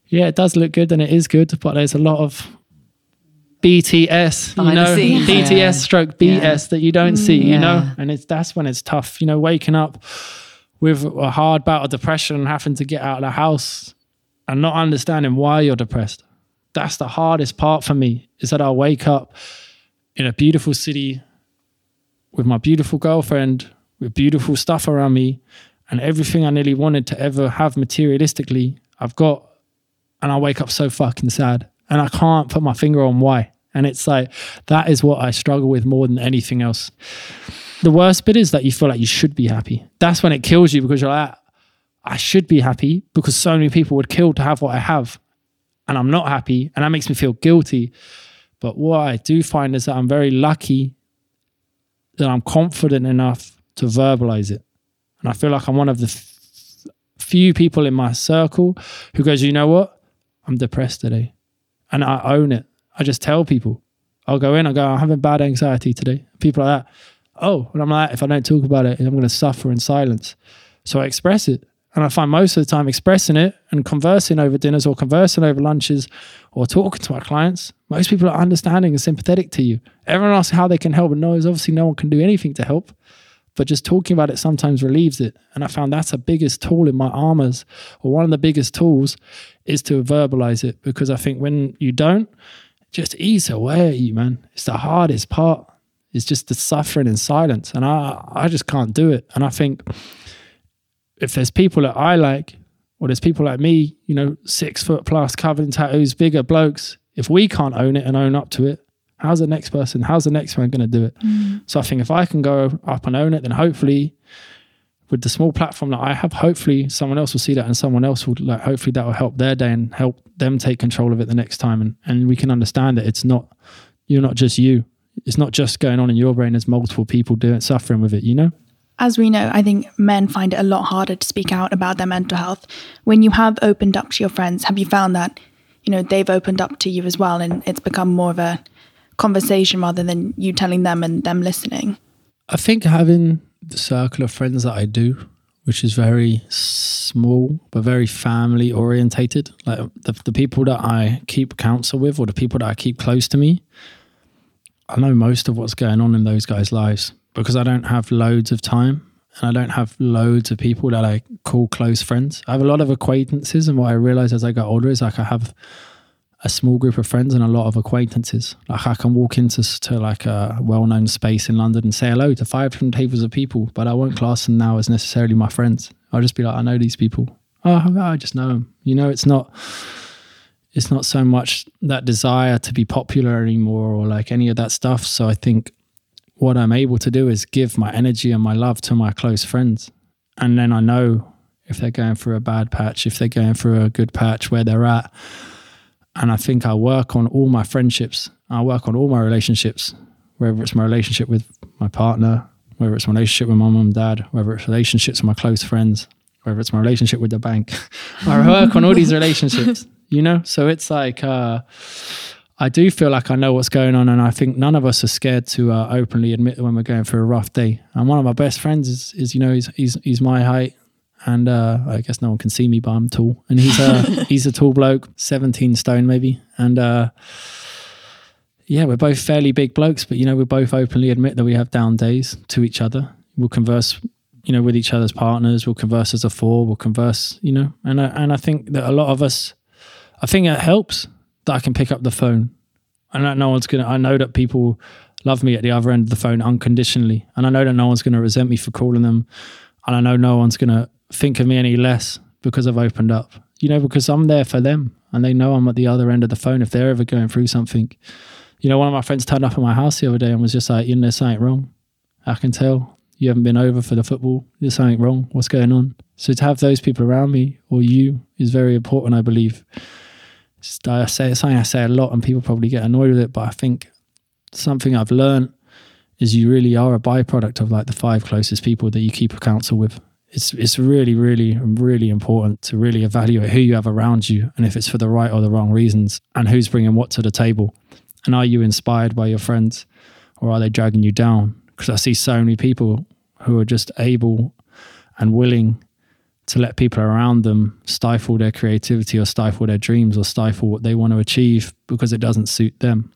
yeah, it does look good, and it is good. But there's a lot of BTS, Behind you know, BTS yeah. stroke BS yeah. that you don't see, you know, and it's that's when it's tough, you know, waking up with a hard bout of depression and having to get out of the house and not understanding why you're depressed. That's the hardest part for me is that I'll wake up in a beautiful city with my beautiful girlfriend, with beautiful stuff around me, and everything I nearly wanted to ever have materialistically, I've got, and I wake up so fucking sad. And I can't put my finger on why. And it's like, that is what I struggle with more than anything else. The worst bit is that you feel like you should be happy. That's when it kills you because you're like, I should be happy because so many people would kill to have what I have. And I'm not happy. And that makes me feel guilty. But what I do find is that I'm very lucky that I'm confident enough to verbalize it. And I feel like I'm one of the f- few people in my circle who goes, you know what? I'm depressed today. And I own it. I just tell people. I'll go in, I go, I'm having bad anxiety today. People like that. Oh, and I'm like, if I don't talk about it, I'm going to suffer in silence. So I express it. And I find most of the time expressing it and conversing over dinners or conversing over lunches or talking to my clients, most people are understanding and sympathetic to you. Everyone asks how they can help and knows obviously no one can do anything to help. But just talking about it sometimes relieves it. And I found that's the biggest tool in my armors, or one of the biggest tools is to verbalize it. Because I think when you don't, just eats away at you, man. It's the hardest part. It's just the suffering in silence. And I, I just can't do it. And I think if there's people that I like, or there's people like me, you know, six foot plus, covered in tattoos, bigger blokes, if we can't own it and own up to it, how's the next person, how's the next one going to do it? Mm. So I think if I can go up and own it, then hopefully with the small platform that I have, hopefully someone else will see that and someone else will like hopefully that will help their day and help them take control of it the next time and and we can understand that it's not you're not just you. It's not just going on in your brain, there's multiple people doing suffering with it, you know? As we know, I think men find it a lot harder to speak out about their mental health. When you have opened up to your friends, have you found that, you know, they've opened up to you as well and it's become more of a conversation rather than you telling them and them listening? I think having the circle of friends that I do, which is very small but very family orientated. Like the, the people that I keep counsel with or the people that I keep close to me, I know most of what's going on in those guys' lives because I don't have loads of time and I don't have loads of people that I call close friends. I have a lot of acquaintances, and what I realize as I got older is like I have a small group of friends and a lot of acquaintances. Like I can walk into to like a well-known space in London and say hello to five different tables of people, but I won't class them now as necessarily my friends. I'll just be like, I know these people. Oh, I just know them. You know, it's not. It's not so much that desire to be popular anymore or like any of that stuff. So I think what I'm able to do is give my energy and my love to my close friends. And then I know if they're going through a bad patch, if they're going through a good patch, where they're at and I think I work on all my friendships. I work on all my relationships, whether it's my relationship with my partner, whether it's my relationship with my mum and dad, whether it's relationships with my close friends, whether it's my relationship with the bank. I work on all these relationships, you know? So it's like, uh, I do feel like I know what's going on, and I think none of us are scared to uh, openly admit when we're going through a rough day. And one of my best friends is, is you know, he's, he's, he's my height and uh, I guess no one can see me, but I'm tall. And he's a he's a tall bloke, 17 stone maybe, and uh, yeah, we're both fairly big blokes, but you know we both openly admit that we have down days to each other. We'll converse you know, with each other's partners. We'll converse as a four. We'll converse, you know, and I, and I think that a lot of us, I think it helps that I can pick up the phone, and that no one's gonna. I know that people love me at the other end of the phone unconditionally, and I know that no one's gonna resent me for calling them, and I know no one's gonna think of me any less because I've opened up. You know, because I'm there for them, and they know I'm at the other end of the phone if they're ever going through something. You know, one of my friends turned up at my house the other day and was just like, "You know, there's something wrong. I can tell you haven't been over for the football. There's something wrong. What's going on? So to have those people around me or you is very important, I believe. I uh, say it's something I say a lot, and people probably get annoyed with it. But I think something I've learned is you really are a byproduct of like the five closest people that you keep a counsel with. It's it's really really really important to really evaluate who you have around you and if it's for the right or the wrong reasons and who's bringing what to the table. And are you inspired by your friends or are they dragging you down? Because I see so many people who are just able and willing to let people around them stifle their creativity or stifle their dreams or stifle what they want to achieve because it doesn't suit them.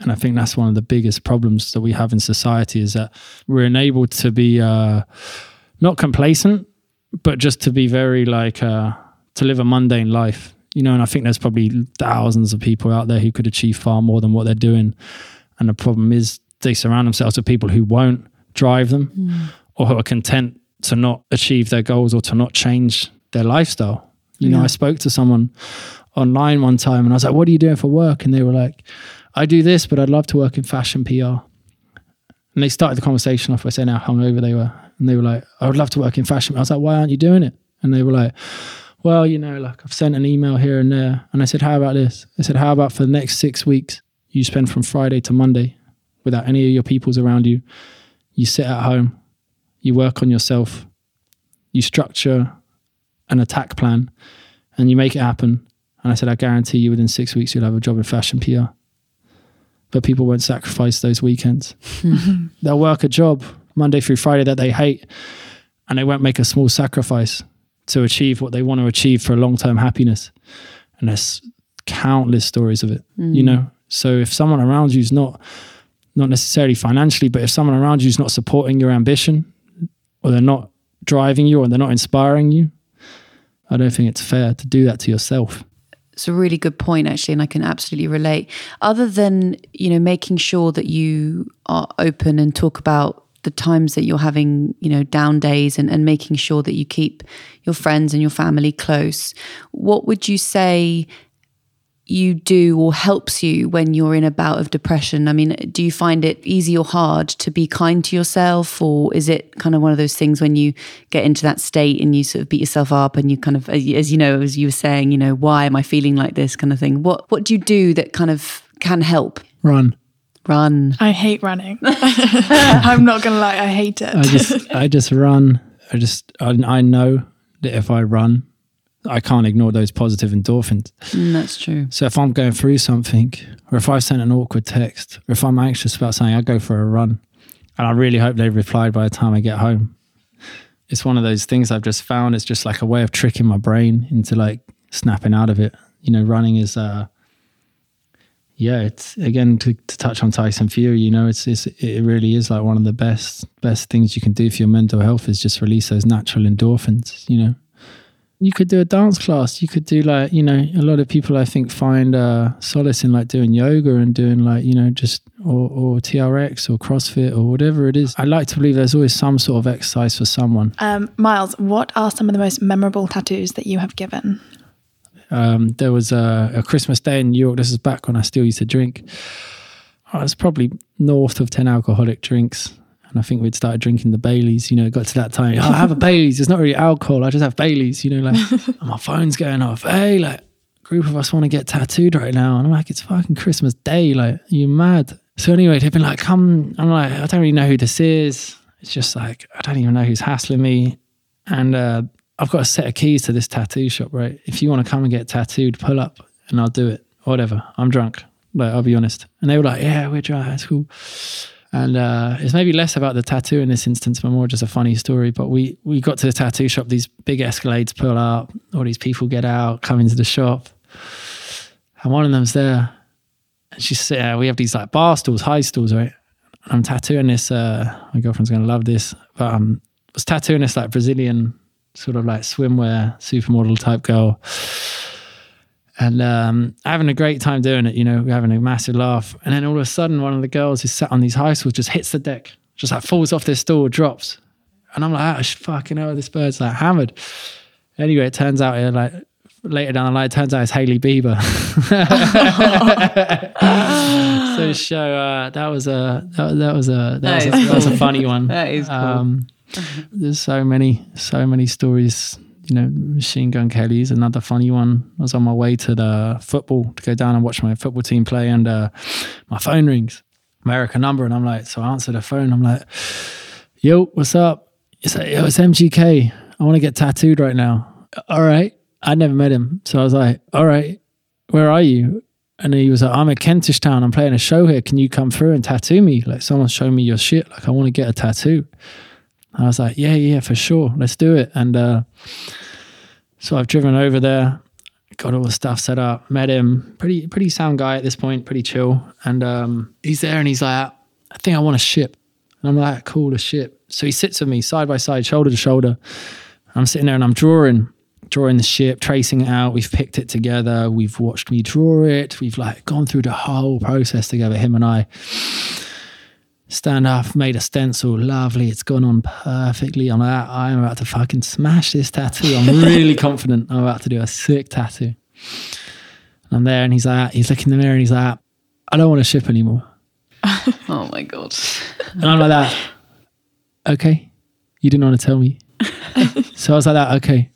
And I think that's one of the biggest problems that we have in society is that we're enabled to be uh, not complacent, but just to be very like uh, to live a mundane life. You know, and I think there's probably thousands of people out there who could achieve far more than what they're doing. And the problem is they surround themselves with people who won't drive them mm. or who are content to not achieve their goals or to not change their lifestyle. You yeah. know, I spoke to someone online one time and I was like, What are you doing for work? And they were like, I do this, but I'd love to work in fashion PR. And they started the conversation off by saying how hungover they were. And they were like, I would love to work in fashion. I was like, why aren't you doing it? And they were like, well, you know, like I've sent an email here and there. And I said, how about this? I said, how about for the next six weeks, you spend from Friday to Monday without any of your peoples around you. You sit at home, you work on yourself, you structure an attack plan, and you make it happen. And I said, I guarantee you within six weeks, you'll have a job in fashion PR but people won't sacrifice those weekends. They'll work a job Monday through Friday that they hate, and they won't make a small sacrifice to achieve what they want to achieve for a long term happiness. And there's countless stories of it, mm. you know. So if someone around you is not not necessarily financially, but if someone around you is not supporting your ambition, or they're not driving you, or they're not inspiring you, I don't think it's fair to do that to yourself. It's a really good point, actually, and I can absolutely relate. Other than you know making sure that you are open and talk about the times that you're having, you know, down days and, and making sure that you keep your friends and your family close, what would you say you do or helps you when you're in a bout of depression? I mean, do you find it easy or hard to be kind to yourself, or is it kind of one of those things when you get into that state and you sort of beat yourself up and you kind of, as you know, as you were saying, you know, why am I feeling like this kind of thing? What What do you do that kind of can help? Run. Run. I hate running. I'm not gonna lie, I hate it. I just, I just run. I just, I, I know that if I run, I can't ignore those positive endorphins. Mm, that's true. So if I'm going through something, or if I've sent an awkward text, or if I'm anxious about something, I go for a run. And I really hope they've replied by the time I get home. It's one of those things I've just found. It's just like a way of tricking my brain into like snapping out of it. You know, running is, uh, yeah, it's again to, to touch on Tyson Fury. You know, it's, it's it really is like one of the best best things you can do for your mental health is just release those natural endorphins. You know, you could do a dance class. You could do like, you know, a lot of people I think find uh, solace in like doing yoga and doing like, you know, just or, or TRX or CrossFit or whatever it is. I like to believe there's always some sort of exercise for someone. Um, Miles, what are some of the most memorable tattoos that you have given? Um, there was a, a, Christmas day in New York. This is back when I still used to drink. I was probably north of 10 alcoholic drinks. And I think we'd started drinking the Baileys, you know, got to that time. Oh, I have a Baileys. It's not really alcohol. I just have Baileys, you know, like my phone's going off. Hey, like group of us want to get tattooed right now. And I'm like, it's fucking Christmas Day. Like, you mad? So anyway, they've been like, come. I'm like, I don't really know who this is. It's just like, I don't even know who's hassling me. And uh, I've got a set of keys to this tattoo shop, right? If you want to come and get tattooed, pull up and I'll do it. Whatever. I'm drunk. Like, I'll be honest. And they were like, yeah, we're drunk. That's cool. And uh, it's maybe less about the tattoo in this instance, but more just a funny story. But we we got to the tattoo shop. These big Escalades pull up. All these people get out, come into the shop, and one of them's there. And she's sitting. we have these like bar stools, high stools, right? And I'm tattooing this. Uh, my girlfriend's gonna love this, but I'm was tattooing this like Brazilian sort of like swimwear supermodel type girl. And um, having a great time doing it, you know, having a massive laugh. And then all of a sudden, one of the girls who's sat on these high stools just hits the deck, just like falls off this stool, drops. And I'm like, oh, fucking hell, this bird's like hammered. Anyway, it turns out, it, like, later down the line, it turns out it's Hailey Bieber. so show uh, that was a that, that was a that, That was, a, is that was a funny one. That is cool. Um, there's so many so many stories. You know, Machine Gun Kelly's another funny one. I was on my way to the football to go down and watch my football team play, and uh, my phone rings, American number, and I'm like, so I answer the phone. I'm like, yo, what's up? It's like, yo, it's MGK. I want to get tattooed right now. All right. I never met him. So I was like, all right, where are you? And he was like, I'm at Kentish Town. I'm playing a show here. Can you come through and tattoo me? Like, someone show me your shit. Like, I want to get a tattoo. I was like, yeah, yeah, for sure. Let's do it. And uh, so I've driven over there, got all the stuff set up, met him. Pretty, pretty sound guy at this point, pretty chill. And um, he's there and he's like, I think I want a ship. And I'm like, cool, a ship. So he sits with me side by side, shoulder to shoulder. I'm sitting there and I'm drawing, drawing the ship, tracing it out. We've picked it together. We've watched me draw it. We've like gone through the whole process together, him and I. Stand up, made a stencil, lovely. It's gone on perfectly. I'm like, I'm about to fucking smash this tattoo. I'm really confident I'm about to do a sick tattoo. And I'm there and he's like, he's looking in the mirror and he's like, I don't want to ship anymore. oh my god. And I'm like that. Okay. You didn't want to tell me. so I was like that, okay.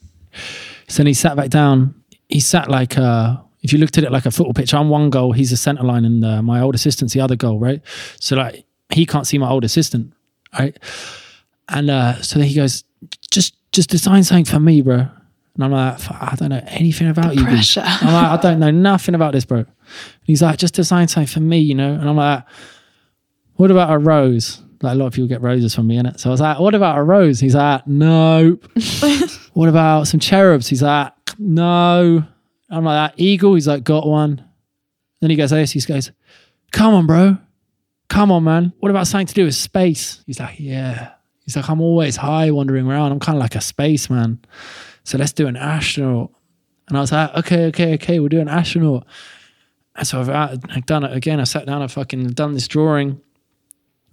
So then he sat back down. He sat like uh if you looked at it like a football pitch, I'm one goal, he's the centre line, and uh, my old assistant's the other goal, right? So like he can't see my old assistant, right? And uh so then he goes, just just design something for me, bro. And I'm like, I don't know anything about you. dude." pressure. I'm like, I don't know nothing about this, bro. And he's like, just design something for me, you know? And I'm like, what about a rose? Like a lot of people get roses from me, innit? So I was like, what about a rose? He's like, nope. what about some cherubs? He's like, no. I'm like, that eagle? He's like, got one. Then he goes, this. He goes, come on, bro. Come on, man. What about something to do with space? He's like, yeah. He's like, I'm always high wandering around. I'm kind of like a spaceman. So let's do an astronaut. And I was like, okay, okay, okay, we'll do an astronaut. And so I've, I've done it again. I sat down, I fucking done this drawing.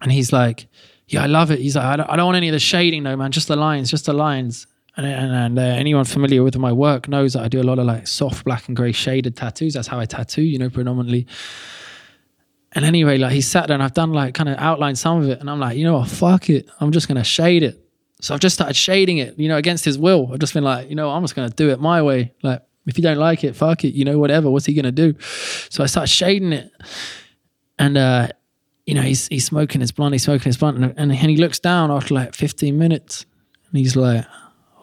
And he's like, yeah, I love it. He's like, I don't, I don't want any of the shading though, man. Just the lines, just the lines. And, and, and uh, anyone familiar with my work knows that I do a lot of like soft black and gray shaded tattoos. That's how I tattoo, you know, predominantly. And anyway, like he sat there and I've done like kind of outlined some of it. And I'm like, you know what, fuck it. I'm just going to shade it. So I've just started shading it, you know, against his will. I've just been like, you know, I'm just going to do it my way. Like, if you don't like it, fuck it, you know, whatever. What's he going to do? So I started shading it. And, uh, you know, he's, he's smoking his blunt, he's smoking his blunt. And, and, he looks down after like 15 minutes and he's like,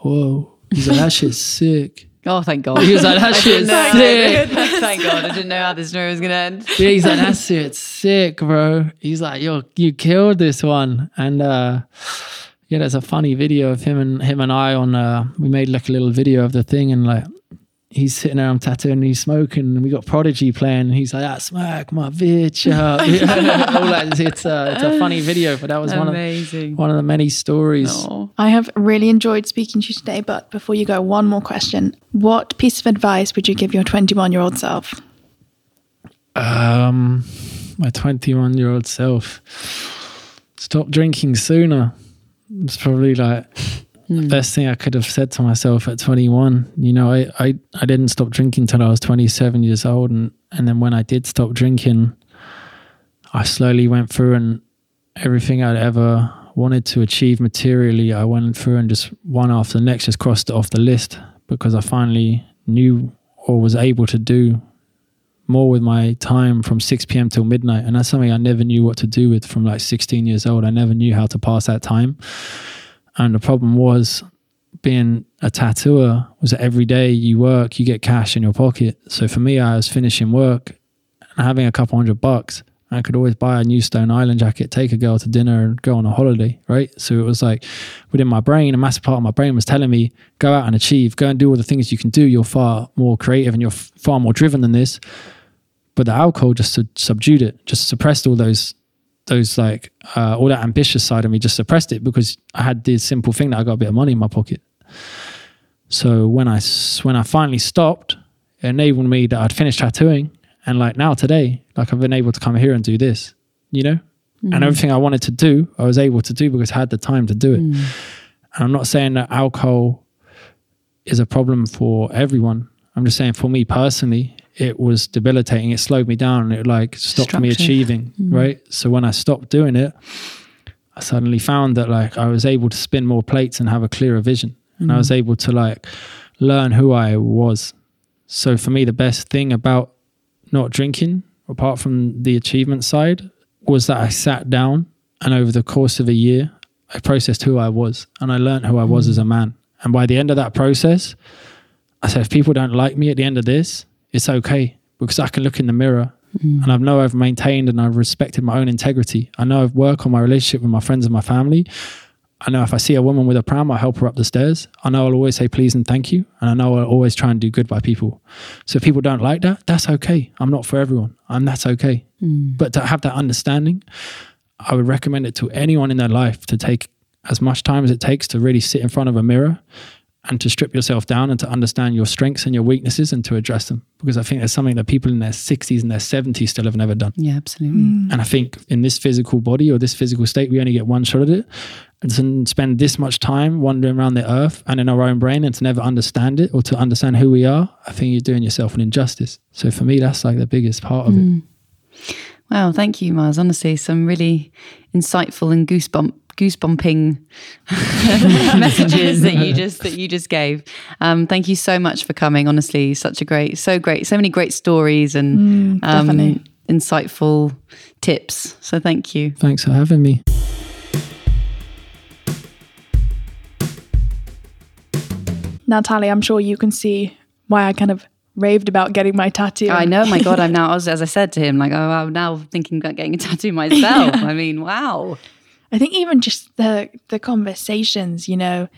whoa. He's like, that shit's sick. Oh, thank God. He was like, that shit's sick. thank God. I didn't know how this story was going to end. Yeah, he's like, that's it, sick, bro. He's like, yo, you killed this one. And uh yeah, there's a funny video of him and him and I on uh we made like a little video of the thing and like he's sitting there, I'm tattooing, and he's smoking, and we got Prodigy playing, and he's like, "Ah, smack my bitch up." All that. It's a it's a funny video, but that was one of one of the many stories. Oh. I have really enjoyed speaking to you today, but before you go, one more question. What piece of advice would you give your 21 year old self? Um, my 21 year old self. Stop drinking sooner. It's probably like the hmm. best thing I could have said to myself at 21. You know, I, I, I didn't stop drinking till I was 27 years old. And, and then when I did stop drinking, I slowly went through and everything I'd ever wanted to achieve materially, I went through and just one after the next just crossed it off the list because I finally knew or was able to do more with my time from 6 p.m. till midnight. And that's something I never knew what to do with from like 16 years old. I never knew how to pass that time. And the problem was being a tattooer was that every day you work, you get cash in your pocket. So for me, I was finishing work and having a couple hundred bucks. I could always buy a new Stone Island jacket, take a girl to dinner, and go on a holiday, right? So it was like within my brain, a massive part of my brain was telling me, go out and achieve, go and do all the things you can do. You're far more creative and you're far more driven than this. But the alcohol just sub- subdued it, just suppressed all those those like uh, all that ambitious side of me just suppressed it because I had this simple thing that I got a bit of money in my pocket. So when I when I finally stopped, it enabled me that I'd finished tattooing, and like now today, like I've been able to come here and do this, you know, and everything I wanted to do, I was able to do because I had the time to do it. And I'm not saying that alcohol is a problem for everyone. I'm just saying for me personally, it was debilitating. It slowed me down. It like stopped me achieving. Mm. Right. So when I stopped doing it, I suddenly found that like I was able to spin more plates and have a clearer vision. And I was mm. able to like learn who I was. So for me, the best thing about not drinking, apart from the achievement side, was that I sat down and over the course of a year, I processed who I was and I learned who I was mm. as a man. And by the end of that process, I said, if people don't like me at the end of this, it's okay because I can look in the mirror mm. and I know I've maintained and I've respected my own integrity. I know I've worked on my relationship with my friends and my family. I know if I see a woman with a pram, I'll help her up the stairs. I know I'll always say please and thank you. And I know I'll always try and do good by people. So if people don't like that, that's okay. I'm not for everyone. And that's okay. Mm. But to have that understanding, I would recommend it to anyone in their life to take as much time as it takes to really sit in front of a mirror and to strip yourself down and to understand your strengths and your weaknesses and to address them. Because I think there's something that people in their 60s and their 70s still have never done. Yeah, absolutely. Mm. And I think in this physical body or this physical state, we only get one shot at it. And to spend this much time wandering around the earth and in our own brain and to never understand it or to understand who we are, I think you're doing yourself an injustice. So for me, that's like the biggest part of it. Mm. Wow, thank you, Miles. Honestly, some really insightful and goosebump goosebumping messages that you just that you just gave. Um, thank you so much for coming. Honestly, such a great, so great, so many great stories and um, definitely. insightful tips. So thank you. Thanks for having me. Now, Tally, I'm sure you can see why I kind of raved about getting my tattoo. I know, my God, I'm now, as as I said to him, like, oh, I'm now thinking about getting a tattoo myself. I mean, wow. I think even just the the conversations, you know,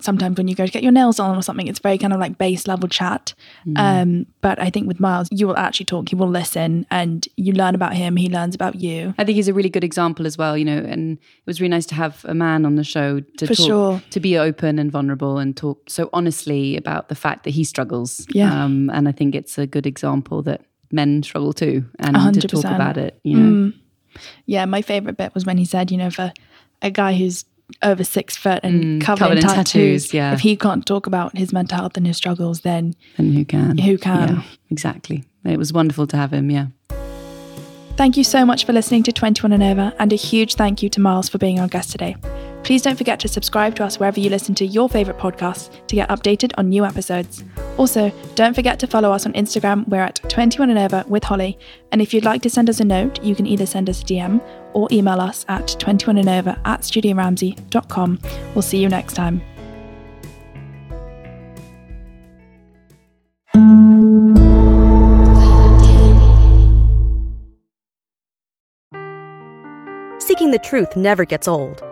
sometimes when you go to get your nails on or something, it's very kind of like base level chat. Um, but I think with Miles, you will actually talk, he will listen, and you learn about him, he learns about you. I think he's a really good example as well, you know, and it was really nice to have a man on the show to For talk, sure. to be open and vulnerable and talk so honestly about the fact that he struggles. Yeah. Um, and I think it's a good example that men struggle too and A to talk about it, you know. Yeah, my favorite bit was when he said, you know, for a guy who's over six foot and mm, covered, covered in in tattoos, tattoos, yeah. if he can't talk about his mental health and his struggles, then And who can? Who can? Yeah, exactly. It was wonderful to have him, yeah. Thank you so much for listening to 21 and Over, and a huge thank you to Miles for being our guest today. Please don't forget to subscribe to us wherever you listen to your favourite podcasts to get updated on new episodes. Also, don't forget to follow us on Instagram. We're at 21 and Over with Holly. And if you'd like to send us a note, you can either send us a DM or email us at 21andover at studioramsay.com. We'll see you next time. Seeking the truth never gets old.